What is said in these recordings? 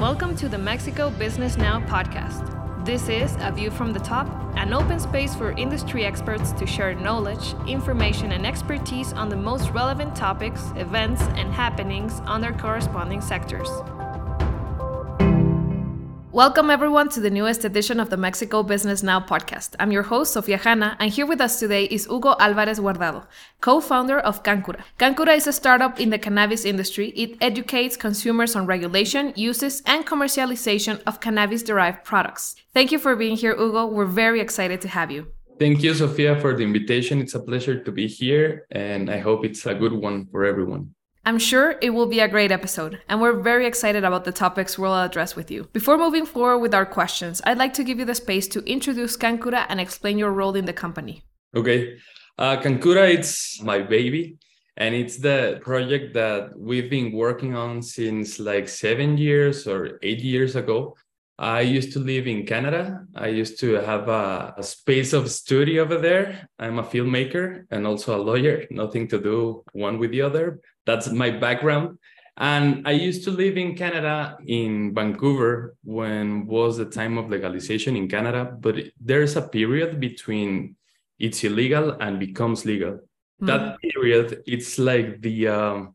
Welcome to the Mexico Business Now podcast. This is A View from the Top, an open space for industry experts to share knowledge, information, and expertise on the most relevant topics, events, and happenings on their corresponding sectors. Welcome, everyone, to the newest edition of the Mexico Business Now podcast. I'm your host, Sofia Hanna, and here with us today is Hugo Alvarez Guardado, co founder of Canncura. Canncura is a startup in the cannabis industry. It educates consumers on regulation, uses, and commercialization of cannabis derived products. Thank you for being here, Hugo. We're very excited to have you. Thank you, Sofia, for the invitation. It's a pleasure to be here, and I hope it's a good one for everyone. I'm sure it will be a great episode, and we're very excited about the topics we'll address with you. Before moving forward with our questions, I'd like to give you the space to introduce Canncura and explain your role in the company. Okay. Uh, Canncura, it's my baby, and it's the project that we've been working on since like seven years or eight years ago. I used to live in Canada. I used to have a, a, space of study over there. I'm a filmmaker and also a lawyer, nothing to do one with the other. That's my background. And I used to live in Canada, in Vancouver, when was the time of legalization in Canada. But there's a period between it's illegal and becomes legal. Mm-hmm. That period, it's like the um,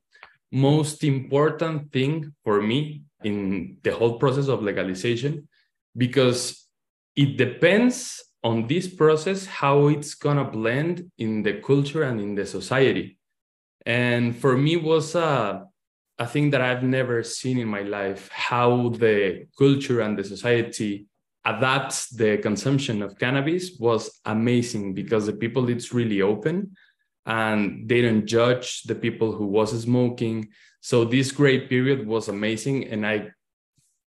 most important thing for me in the whole process of legalization because it depends on this process how it's going to blend in the culture and in the society and for me was a, a thing that i've never seen in my life how the culture and the society adapts the consumption of cannabis was amazing because the people it's really open and they don't judge the people who was smoking so this great period was amazing, and I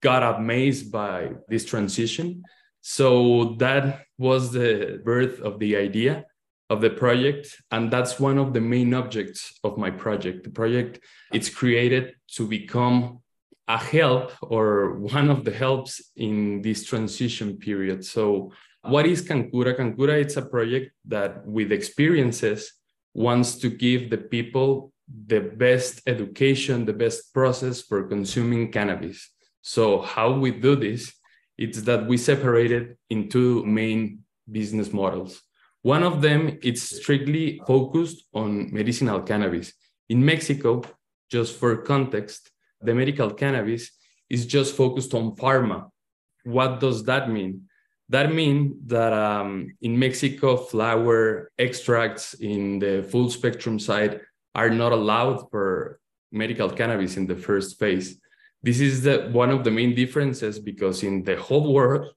got amazed by this transition. So that was the birth of the idea of the project and that's one of the main objects of my project the project it's created to become a help or one of the helps in this transition period so what is canncura canncura it's a project that with experiences wants to give the people the best education, the best process for consuming cannabis. So how we do this, it's that we separate it in two main business models. One of them is strictly focused on medicinal cannabis. In Mexico, just for context, the medical cannabis is just focused on pharma. What does that mean? That means that um, in Mexico, flower extracts in the full spectrum side are not allowed for medical cannabis in the first phase. This is the, one of the main differences because in the whole world,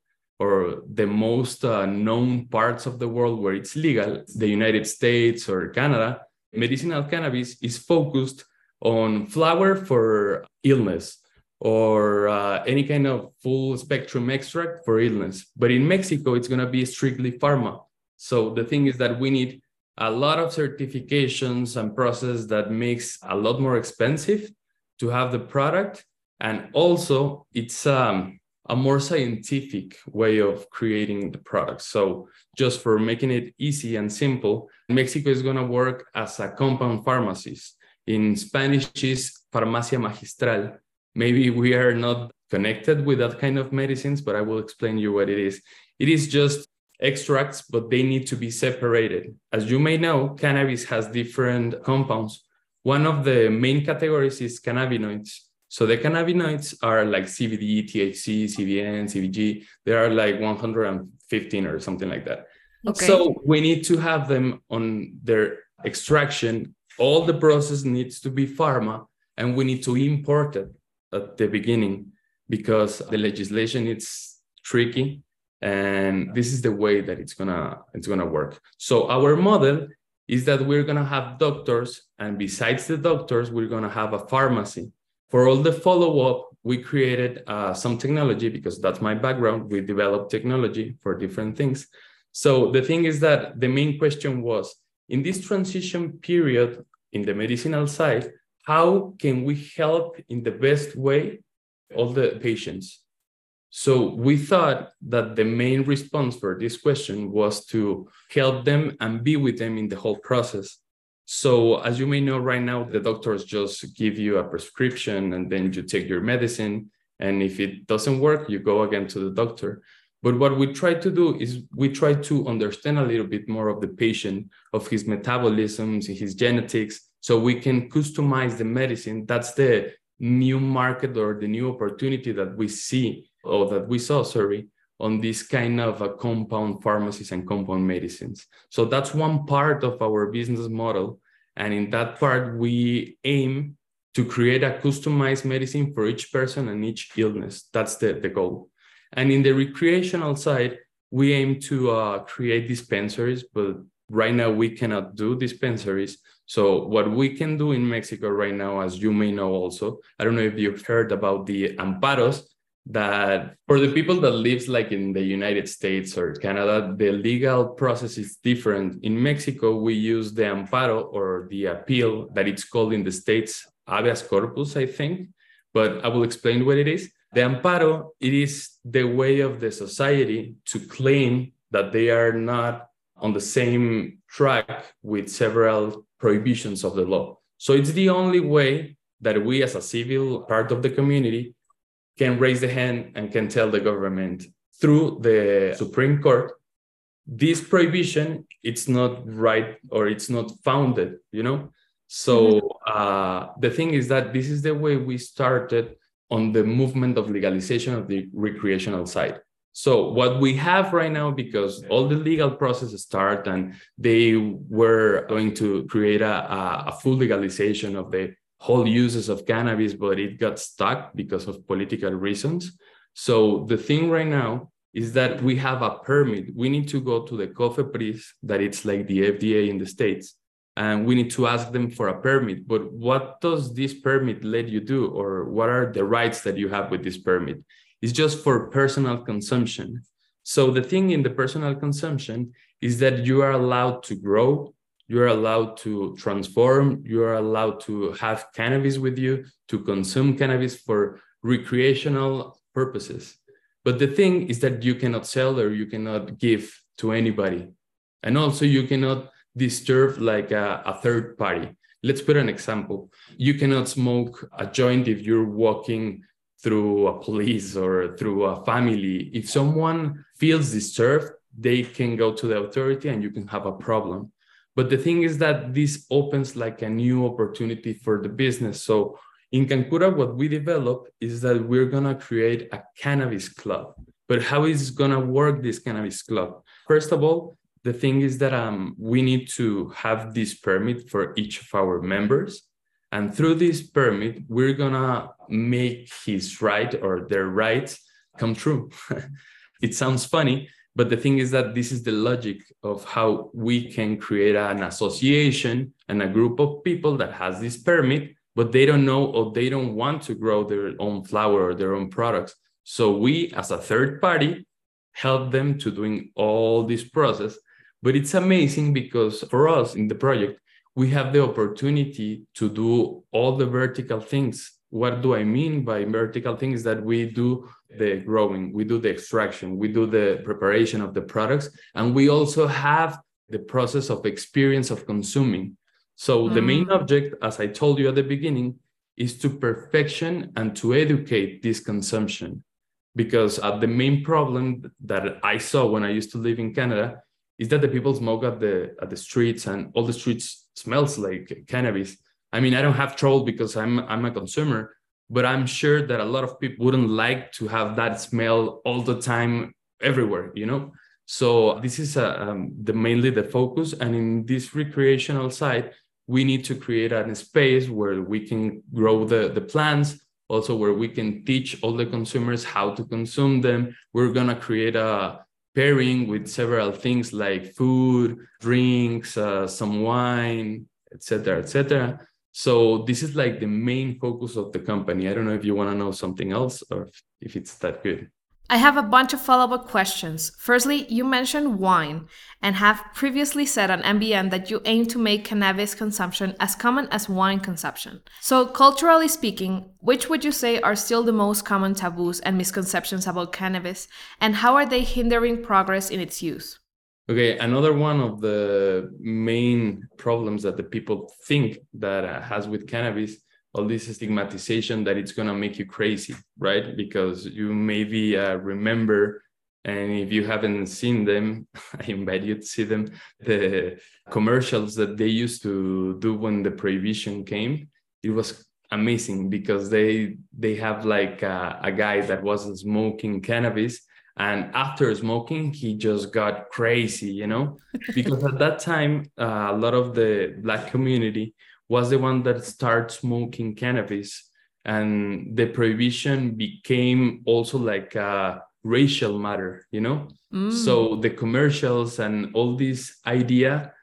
or the most uh, known parts of the world where it's legal, the United States or Canada, medicinal cannabis is focused on flower for illness or uh, any kind of full spectrum extract for illness. But in Mexico, it's going to be strictly pharma. So the thing is that we need a lot of certifications and process that makes a lot more expensive to have the product and also it's um, a more scientific way of creating the product so just for making it easy and simple mexico is going to work as a compound pharmacist in spanish is farmacia magistral maybe we are not connected with that kind of medicines but i will explain you what it is it is just extracts, but they need to be separated. As you may know, cannabis has different compounds. One of the main categories is cannabinoids. So the cannabinoids are like CBD, THC, CBN, CBG. There are like 115 or something like that. Okay. So we need to have them on their extraction. All the process needs to be pharma, and we need to import it at the beginning because the legislation is tricky and this is the way that it's gonna it's gonna work so our model is that we're gonna have doctors and besides the doctors we're gonna have a pharmacy for all the follow-up we created uh, some technology because that's my background. We developed technology for different things. So the thing is that the main question was in this transition period in the medicinal side how can we help in the best way all the patients? So we thought that the main response for this question was to help them and be with them in the whole process. So as you may know right now, the doctors just give you a prescription and then you take your medicine And if it doesn't work, you go again to the doctor. But what we try to do is we try to understand a little bit more of the patient, of his metabolisms, his genetics, so we can customize the medicine. That's the new market or the new opportunity that we see or that we saw, sorry, on this kind of a compound pharmacies and compound medicines. So that's one part of our business model. And in that part, we aim to create a customized medicine for each person and each illness. That's the, the goal. And in the recreational side, we aim to uh, create dispensaries, but right now we cannot do dispensaries. So what we can do in Mexico right now, as you may know also, I don't know if you've heard about the amparos, that for the people that lives like in the United States or Canada, the legal process is different. In Mexico, we use the amparo or the appeal that it's called in the States habeas corpus, I think, but I will explain what it is. The amparo, it is the way of the society to claim that they are not on the same track with several prohibitions of the law. So it's the only way that we as a civil part of the community can raise the hand and can tell the government through the Supreme Court, this prohibition, it's not right or it's not founded, you know? So mm-hmm. uh, the thing is that this is the way we started on the movement of legalization of the recreational side. So what we have right now, because all the legal processes start and they were going to create a, a full legalization of the whole uses of cannabis, but it got stuck because of political reasons. So the thing right now is that we have a permit. We need to go to the COFEPRIS, that it's like the FDA in the States, and we need to ask them for a permit. But what does this permit let you do, or what are the rights that you have with this permit? It's just for personal consumption. So the thing in the personal consumption is that you are allowed to grow, you are allowed to transform, you are allowed to have cannabis with you, to consume cannabis for recreational purposes. But the thing is that you cannot sell or you cannot give to anybody. And also you cannot disturb like a, a third party. Let's put an example. You cannot smoke a joint if you're walking through a police or through a family. If someone feels disturbed, they can go to the authority and you can have a problem. But the thing is that this opens like a new opportunity for the business. So in Canncura, what we develop is that we're gonna create a cannabis club. But how is gonna work this cannabis club? First of all, the thing is that um, we need to have this permit for each of our members. And through this permit, we're gonna make his right or their rights come true. it sounds funny, but the thing is that this is the logic of how we can create an association and a group of people that has this permit, but they don't know or they don't want to grow their own flower or their own products. So we, as a third party, help them to doing all this process. But it's amazing because for us in the project, we have the opportunity to do all the vertical things. What do I mean by vertical things? That we do the growing, we do the extraction, we do the preparation of the products, and we also have the process of experience of consuming. So mm. the main mm. object, as I told you at the beginning, is to perfection and to educate this consumption. Because uh, the main problem that I saw when I used to live in Canada is that the people smoke at the at the streets and all the streets smells like cannabis. I mean, I don't have trouble because I'm I'm a consumer, but i'm sure that a lot of people wouldn't like to have that smell all the time everywhere you know? So this is a, uh, um, the mainly the focus. And in this recreational side we need to create a space where we can grow the, the plants also where we can teach all the consumers how to consume them. We're to create a pairing with several things like food drinks uh, some wine etc etc so this is like the main focus of the company. I don't know if you want to know something else or if, it's that good. I have a bunch of follow up questions. Firstly, you mentioned wine and have previously said on MBN that you aim to make cannabis consumption as common as wine consumption. So, culturally speaking, which would you say are still the most common taboos and misconceptions about cannabis, and how are they hindering progress in its use? Okay, another one of the main problems that the people think that uh, has with cannabis all this stigmatization that it's to make you crazy right? Because you maybe uh, remember and if you haven't seen them i invite you to see them the commercials that they used to do when the prohibition came. It was amazing because they they have like a, a guy that was smoking cannabis and after smoking he just got crazy you know? Because at that time uh, a lot of the black community was the one that started smoking cannabis. And the prohibition became also like a racial matter you know? Mm. so the commercials and all this idea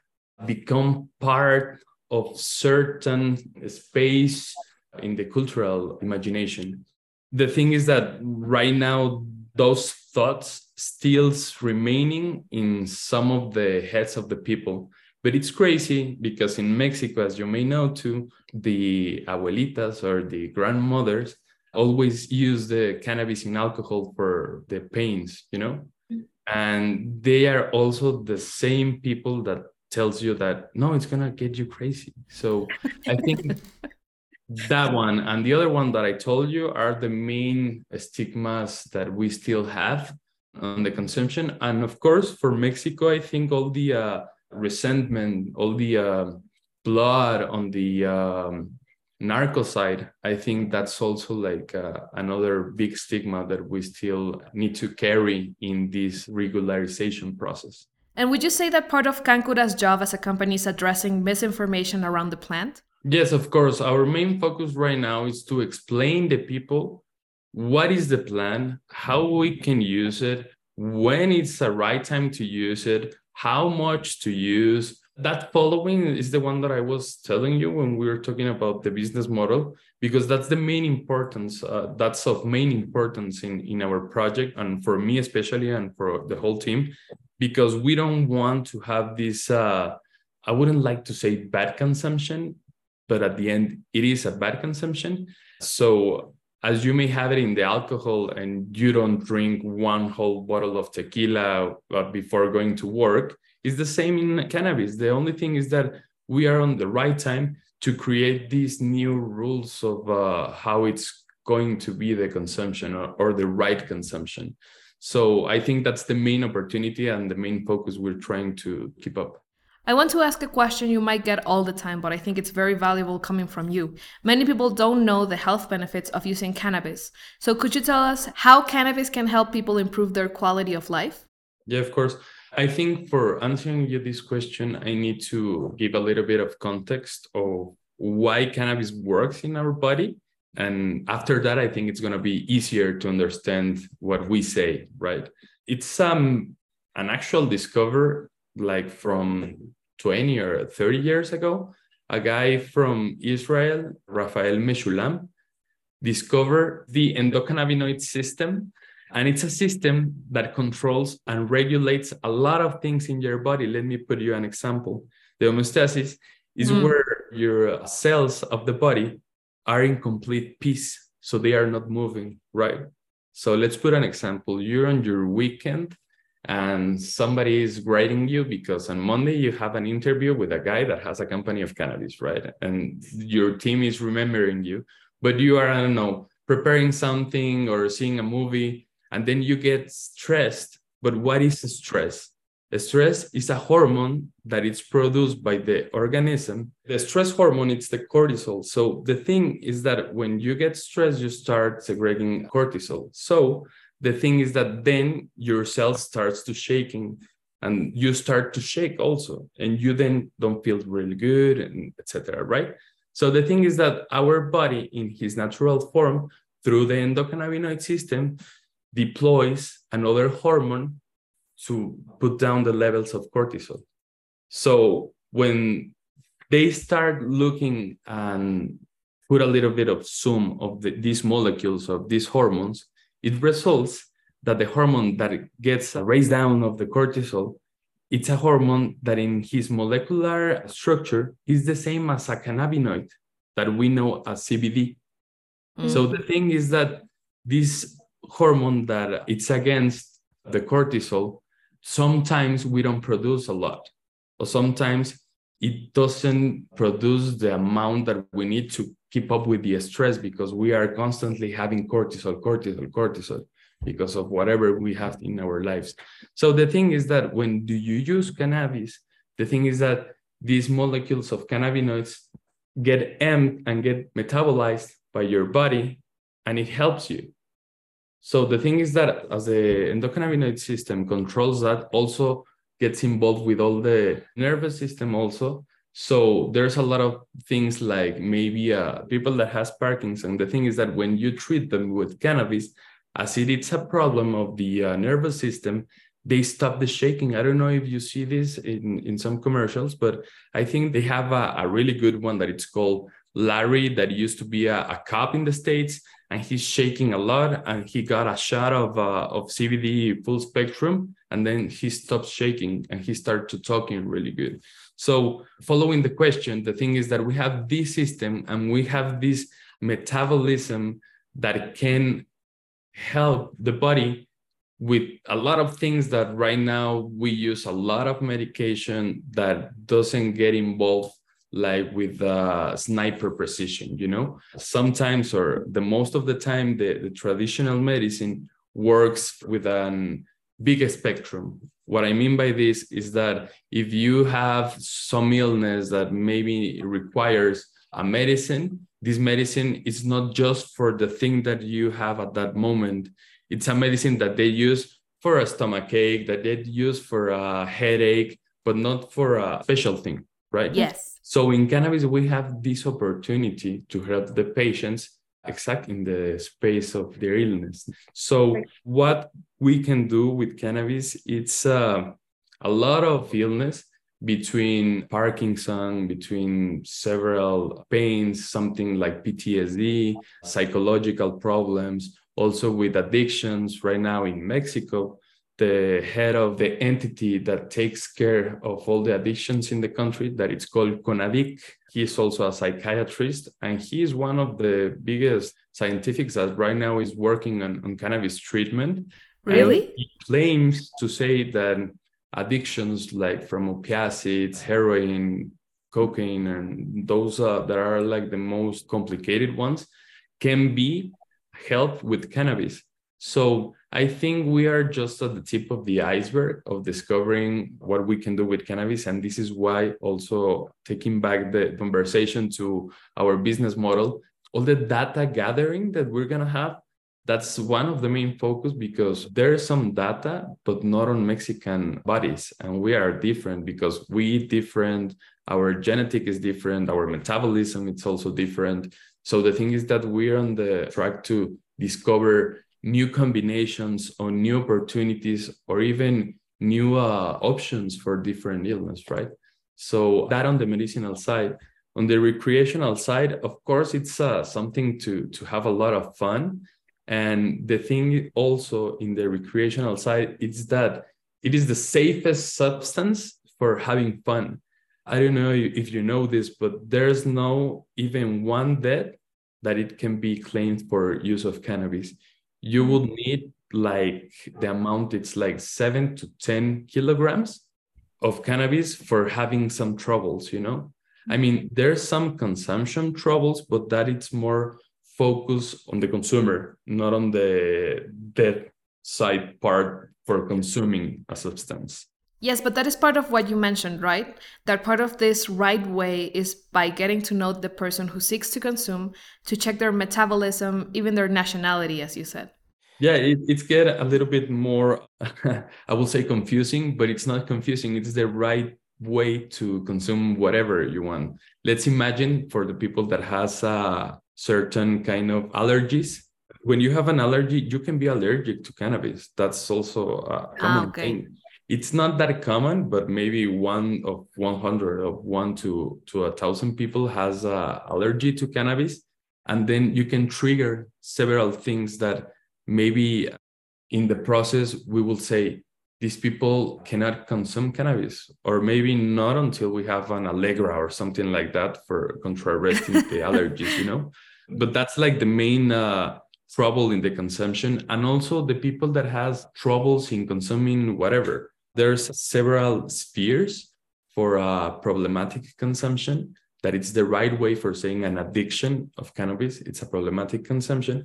become part of certain space in the cultural imagination. The thing is that right now those thoughts still remaining in some of the heads of the people but it's crazy because in Mexico, as you may know too, the abuelitas or the grandmothers always use the cannabis in alcohol for the pains, you know? Mm-hmm. And they are also the same people that tells you that no, it's gonna get you crazy. So I think that one and the other one that I told you are the main stigmas that we still have on the consumption. And of course, for Mexico, I think all the uh, resentment, all the uh, blood on the um, narco side, I think that's also like uh, another big stigma that we still need to carry in this regularization process. And would you say that part of Canncura's job as a company is addressing misinformation around the plant? Yes, of course. Our main focus right now is to explain the people what is the plan, how we can use it, when it's the right time to use it, how much to use. That following is the one that I was telling you when we were talking about the business model, because that's the main importance. Uh, that's of main importance in, in our project, and for me especially, and for the whole team, because we don't want to have this. Uh, I wouldn't like to say bad consumption, but at the end, it is a bad consumption. So as you may have it in the alcohol and you don't drink one whole bottle of tequila before going to work it's the same in cannabis. The only thing is that we are on the right time to create these new rules of uh, how it's going to be the consumption or, or the right consumption. So i think that's the main opportunity and the main focus we're trying to keep up I want to ask a question you might get all the time, but I think it's very valuable coming from you. Many people don't know the health benefits of using cannabis. So, could you tell us how cannabis can help people improve their quality of life? Yeah, of course. I think for answering you this question, I need to give a little bit of context of why cannabis works in our body. And after that, I think it's going to be easier to understand what we say, right? It's um, an actual discover like from 20 or 30 years ago, a guy from Israel, Raphael Mechoulam, discovered the endocannabinoid system. And it's a system that controls and regulates a lot of things in your body. Let me put you an example. The homeostasis is mm. where your cells of the body are in complete peace. So they are not moving, right? So let's put an example. You're on your weekend and somebody is grading you because on Monday you have an interview with a guy that has a company of cannabis, right? And your team is remembering you, but you are, I don't know, preparing something or seeing a movie, and then you get stressed. But what is stress? stress is a hormone that is produced by the organism. The stress hormone, it's the cortisol. So the thing is that when you get stressed, you start segregating cortisol. So the thing is that then your cell starts to shaking and you start to shake also and you then don't feel really good and etc right? So the thing is that our body in his natural form through the endocannabinoid system deploys another hormone to put down the levels of cortisol. So when they start looking and put a little bit of zoom of the, these molecules of these hormones it results that the hormone that gets raised down of the cortisol it's a hormone that in his molecular structure is the same as a cannabinoid that we know as CBD. Mm. So the thing is that this hormone that it's against the cortisol, sometimes we don't produce a lot, or sometimes it doesn't produce the amount that we need to keep up with the stress because we are constantly having cortisol, cortisol, cortisol because of whatever we have in our lives. So the thing is that when do you use cannabis, the thing is that these molecules of cannabinoids get amped and get metabolized by your body and it helps you. So the thing is that as the endocannabinoid system controls that, also gets involved with all the nervous system also. So there's a lot of things like maybe uh, people that has Parkinson. The thing is that when you treat them with cannabis, as it is a problem of the uh, nervous system, they stop the shaking. I don't know if you see this in, in some commercials, but I think they have a, a really good one that it's called Larry, that used to be a, a cop in the States, and he's shaking a lot. And he got a shot of, uh, of CBD full spectrum, and then he stopped shaking and he started to talking really good. So, following the question, the thing is that we have this system and we have this metabolism that can help the body with a lot of things that right now we use a lot of medication that doesn't get involved like with uh, sniper precision you know sometimes or the most of the time the, the traditional medicine works with an big spectrum what i mean by this is that if you have some illness that maybe requires a medicine this medicine is not just for the thing that you have at that moment it's a medicine that they use for a stomach ache, that they use for a headache, but not for a special thing, right? Yes. So in cannabis, we have this opportunity to help the patients exact in the space of their illness. So what we can do with cannabis, it's uh, a lot of illness between Parkinson, between several pains, something like PTSD, psychological problems, also with addictions right now in Mexico. The head of the entity that takes care of all the addictions in the country, that it's called CONADIC. He is also a psychiatrist, and he is one of the biggest scientists that right now is working on, on cannabis treatment. Really? And he claims to say that addictions like from opiates, heroin, cocaine, and those uh, that are like the most complicated ones can be helped with cannabis. So I think we are just at the tip of the iceberg of discovering what we can do with cannabis. And this is why also taking back the conversation to our business model, all the data gathering that we're going to have, that's one of the main focus because there's some data, but not on Mexican bodies. And we are different because we different, our genetic is different, our metabolism is also different. So the thing is that we're on the track to discover new combinations or new opportunities or even new uh, options for different illness, right? So that on the medicinal side. On the recreational side, of course, it's uh, something to to have a lot of fun. And the thing also in the recreational side, is that it is the safest substance for having fun. I don't know if you know this, but there's no even one death that it can be claimed for use of cannabis. You would mm-hmm. need like the amount, it's like seven to 10 kilograms of cannabis for having some troubles, you know? I mean, mm-hmm. there's some consumption troubles, but that it's more focused on the consumer, not on the death side part for consuming a substance. Yes, but that is part of what you mentioned, right? That part of this right way is by getting to know the person who seeks to consume, to check their metabolism, even their nationality, as you said. Yeah, it, it's get a little bit more, I will say confusing, but it's not confusing. It's the right way to consume whatever you want. Let's imagine for the people that has a certain kind of allergies. When you have an allergy, you can be allergic to cannabis. That's also a common ah, okay. thing it's not that common, but maybe one of 100 of one to, to a thousand people has a allergy to cannabis. And then you can trigger several things that maybe in the process, we will say these people cannot consume cannabis, or maybe not until we have an Allegra or something like that for contrasting the allergies, you know? But that's like the main uh, trouble in the consumption and also the people that has troubles in consuming whatever there's several spheres for uh, problematic consumption. that it's the right way for saying an addiction of cannabis. It's a problematic consumption.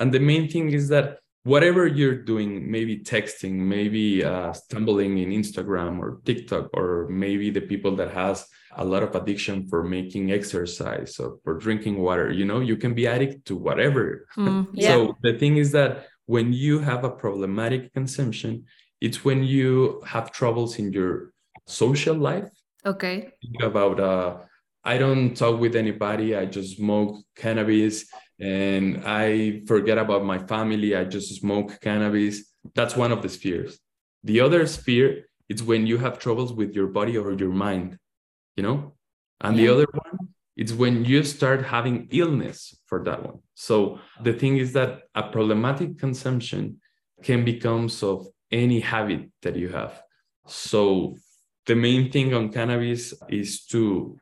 And the main thing is that whatever you're doing, maybe texting, maybe uh, stumbling in Instagram or TikTok, or maybe the people that has a lot of addiction for making exercise or for drinking water, you know, you can be addicted to whatever. Mm, yeah. So the thing is that when you have a problematic consumption, it's when you have troubles in your social life. Okay. Think about uh, I don't talk with anybody. I just smoke cannabis and I forget about my family. I just smoke cannabis. That's one of the spheres. The other sphere is when you have troubles with your body or your mind, you know? And yeah. the other one, it's when you start having illness for that one. So the thing is that a problematic consumption can become of any habit that you have. So the main thing on cannabis is to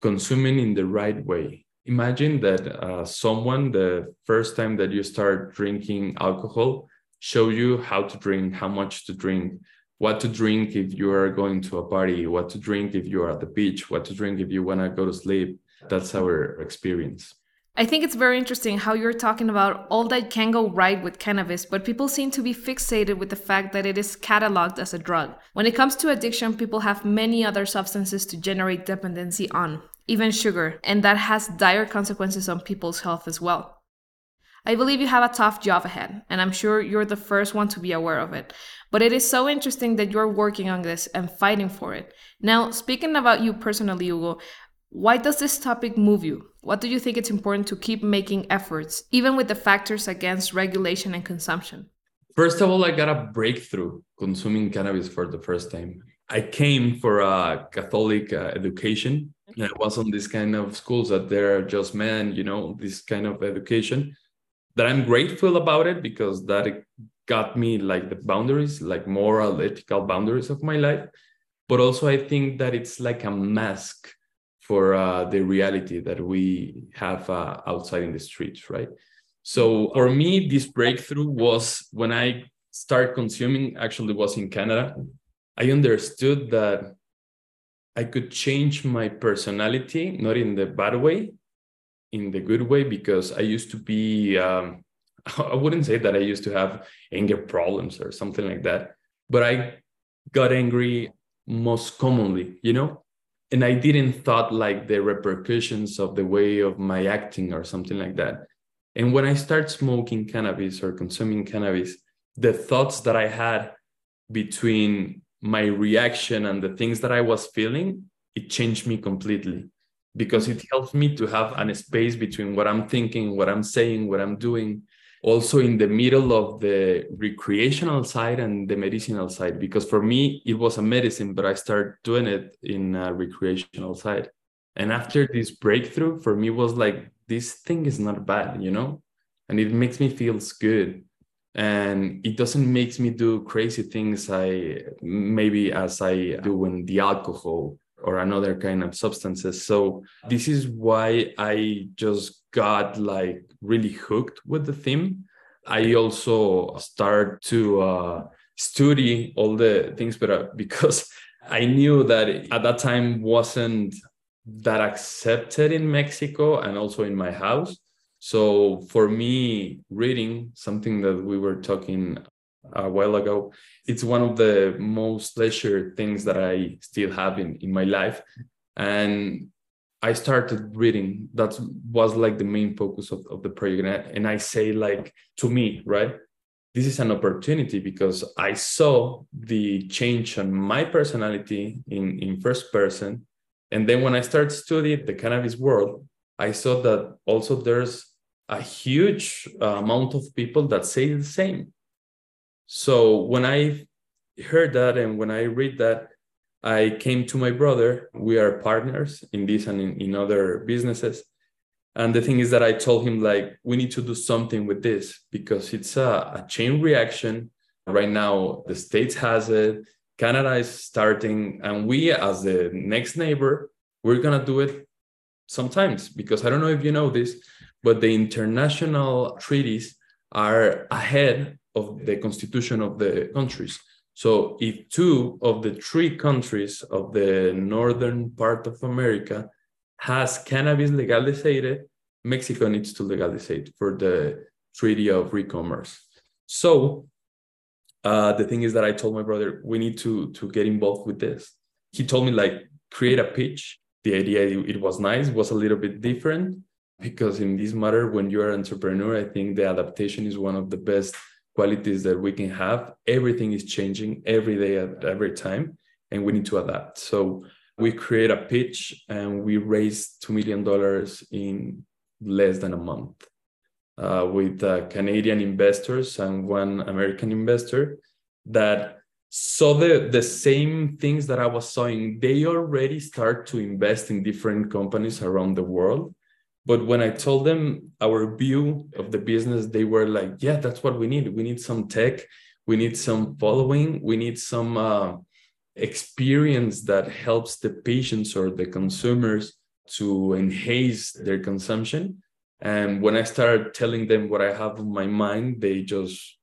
consume it in the right way. Imagine that uh, someone the first time that you start drinking alcohol show you how to drink how much to drink what to drink if you are going to a party what to drink if you are at the beach what to drink if you want to go to sleep. That's our experience I think it's very interesting how you're talking about all that can go right with cannabis, but people seem to be fixated with the fact that it is cataloged as a drug. When it comes to addiction, people have many other substances to generate dependency on even sugar, and that has dire consequences on people's health as well. I believe you have a tough job ahead, and I'm sure you're the first one to be aware of it. But it is so interesting that you're working on this and fighting for it. Now, speaking about you personally, Hugo, why does this topic move you? What do you think it's important to keep making efforts, even with the factors against regulation and consumption? First of all, I got a breakthrough consuming cannabis for the first time. I came for a Catholic uh, education I was on this kind of schools that they're just men, you know, this kind of education that I'm grateful about it because that it got me like the boundaries, like moral, ethical boundaries of my life. But also, I think that it's like a mask for uh, the reality that we have uh, outside in the streets, right? So for me, this breakthrough was when I started consuming. Actually, was in Canada. I understood that I could change my personality, not in the bad way, in the good way, because I used to be, um, I wouldn't say that I used to have anger problems or something like that, but I got angry most commonly, you know? And I didn't thought like the repercussions of the way of my acting or something like that. And when I start smoking cannabis or consuming cannabis, the thoughts that I had between my reaction and the things that I was feeling, it changed me completely because it helps me to have an space between what I'm thinking, what I'm saying, what I'm doing, also in the middle of the recreational side and the medicinal side. Because for me, it was a medicine, but I started doing it in a recreational side. And after this breakthrough, for me was like, this thing is not bad, you know? And it makes me feels good and it doesn't make me do crazy things i maybe as i do when the alcohol or another kind of substances so this is why i just got like really hooked with the theme. I also start to uh, study all the things but uh, because i knew that at that time wasn't that accepted in mexico and also in my house. So for me, reading something that we were talking a while ago, it's one of the most leisure things that I still have in, in my life. And I started reading. That was like the main focus of, of the project. And I say, like, to me, right? This is an opportunity because I saw the change on my personality in, in first person. And then when I started studying the cannabis world, I saw that also there's a huge uh, amount of people that say the same. So when I heard that and when I read that, I came to my brother. We are partners in this and in, in other businesses. And the thing is that I told him, like, we need to do something with this because it's a, a chain reaction. Right now, the States has it, Canada is starting, and we, as the next neighbor, we're going to do it sometimes because I don't know if you know this, but the international treaties are ahead of the constitution of the countries. So if two of the three countries of the northern part of America has cannabis legalized, Mexico needs to legalize it for the treaty of free commerce. So uh, the thing is that I told my brother we need to to get involved with this. He told me like create a pitch. The idea it was nice, was a little bit different because in this matter, when you're an entrepreneur, I think the adaptation is one of the best qualities that we can have. Everything is changing every day at every time, and we need to adapt. So we create a pitch and we raised two million dollars in less than a month uh, with uh, Canadian investors and one American investor that saw the, the same things that I was seeing. They already start to invest in different companies around the world. But when I told them our view of the business, they were like, yeah, that's what we need. We need some tech. We need some following. We need some uh, experience that helps the patients or the consumers to enhance their consumption and when I started telling them what I have in my mind, they just,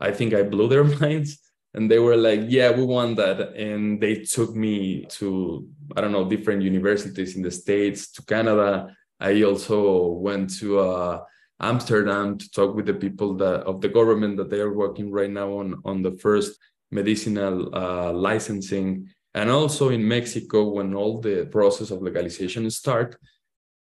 I think I blew their minds. And they were like, yeah, we want that. And they took me to, I don't know, different universities in the States, to Canada. I also went to uh, Amsterdam to talk with the people that of the government that they are working right now on, on the first medicinal uh, licensing. And also in Mexico, when all the process of legalization start,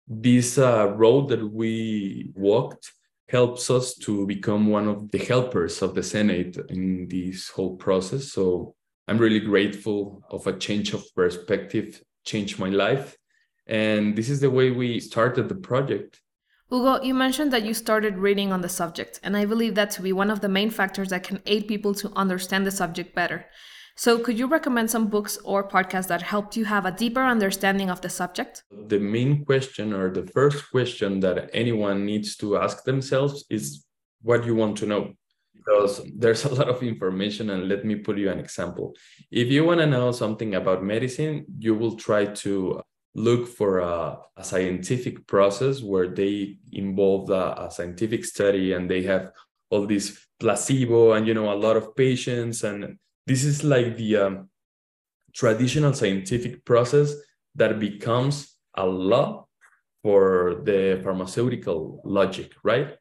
this uh, road that we walked helps us to become one of the helpers of the Senate in this whole process. So I'm really grateful of a change of perspective, changed my life. And this is the way we started the project. Hugo, you mentioned that you started reading on the subject, and I believe that to be one of the main factors that can aid people to understand the subject better. So, could you recommend some books or podcasts that helped you have a deeper understanding of the subject? The main question, or the first question that anyone needs to ask themselves, is what you want to know. Because there's a lot of information, and let me put you an example. If you want to know something about medicine, you will try to look for a, a scientific process where they involve a, a scientific study and they have all this placebo and you know a lot of patients and this is like the um, traditional scientific process that becomes a law for the pharmaceutical logic, right?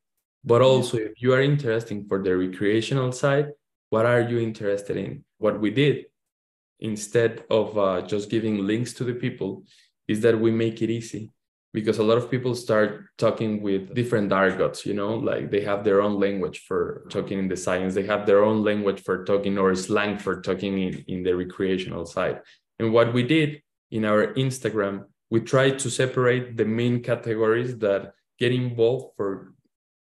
But also, if you are interested for the recreational side, what are you interested in? What we did instead of uh, just giving links to the people is that we make it easy. Because a lot of people start talking with different argots you know like they have their own language for talking in the science. They have their own language for talking or slang for talking in, in the recreational side. And what we did in our instagram we tried to separate the main categories that get involved for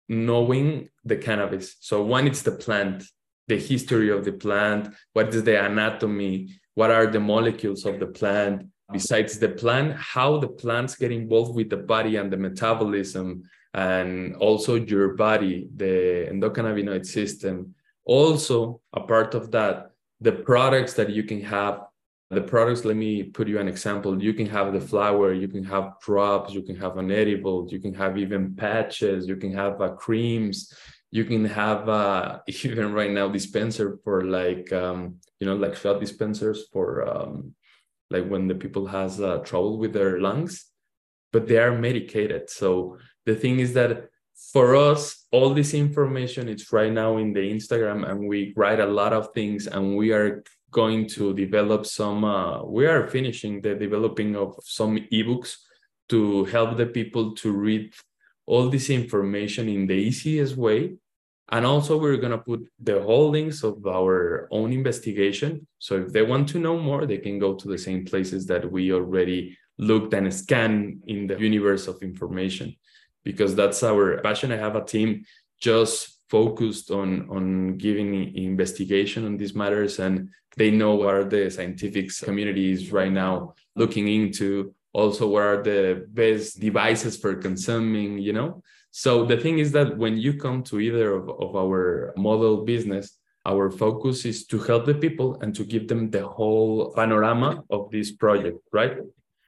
knowing the cannabis. So one it's the plant the history of the plant what is the anatomy what are the molecules of the plant besides the plant, how the plants get involved with the body and the metabolism, and also your body, the endocannabinoid system. Also, a part of that, the products that you can have. The products, let me put you an example. You can have the flower, you can have drops, you can have an edible, you can have even patches, you can have uh, creams, you can have uh, even right now dispenser for like um, you know like shot dispensers for um, like when the people has uh, trouble with their lungs but they are medicated. So the thing is that for us all this information is right now in the instagram and we write a lot of things and we are going to develop some uh, we are finishing the developing of some ebooks to help the people to read all this information in the easiest way and also, we're going to put the holdings of our own investigation. So if they want to know more, they can go to the same places that we already looked and scanned in the universe of information, because that's our passion. I have a team just focused on, on giving investigation on these matters, and they know what are the scientific communities right now looking into. Also, what are the best devices for consuming, you know? So the thing is that when you come to either of, of our model business, our focus is to help the people and to give them the whole panorama of this project, right?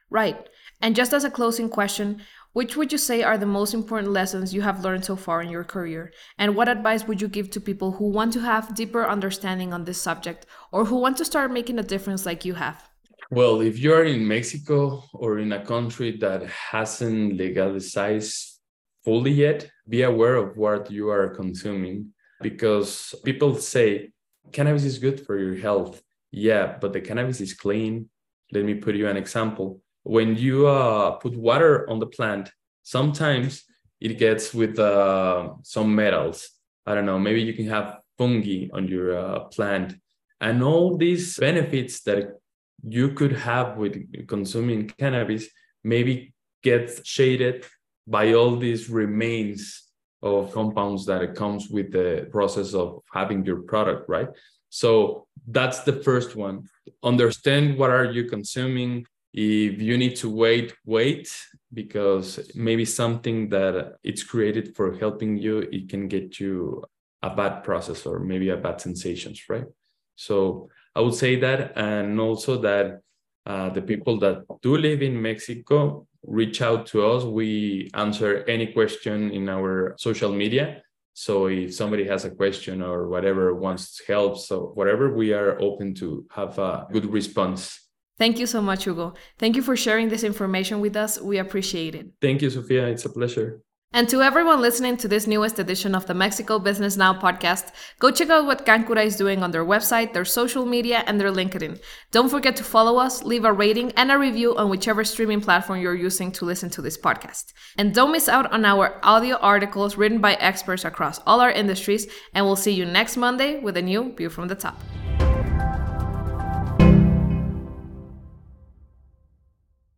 Right. And just as a closing question, which would you say are the most important lessons you have learned so far in your career? And what advice would you give to people who want to have deeper understanding on this subject or who want to start making a difference like you have? Well, if you're in Mexico or in a country that hasn't legalized fully yet, be aware of what you are consuming because people say cannabis is good for your health. Yeah, but the cannabis is clean. Let me put you an example. When you uh, put water on the plant, sometimes it gets with uh, some metals. I don't know, maybe you can have fungi on your uh, plant. And all these benefits that you could have with consuming cannabis maybe get shaded by all these remains of compounds that it comes with the process of having your product right? So that's the first one. Understand what are you consuming. If you need to wait wait because maybe something that it's created for helping you it can get you a bad process or maybe a bad sensations right? So I would say that, and also that uh, the people that do live in Mexico reach out to us. We answer any question in our social media. So if somebody has a question or whatever wants help, so whatever, we are open to have a good response. Thank you so much, Hugo. Thank you for sharing this information with us. We appreciate it. Thank you, Sofia. It's a pleasure. And to everyone listening to this newest edition of the Mexico Business Now podcast, go check out what Canncura is doing on their website, their social media, and their LinkedIn. Don't forget to follow us, leave a rating and a review on whichever streaming platform you're using to listen to this podcast. And don't miss out on our audio articles written by experts across all our industries. And we'll see you next Monday with a new View from the Top.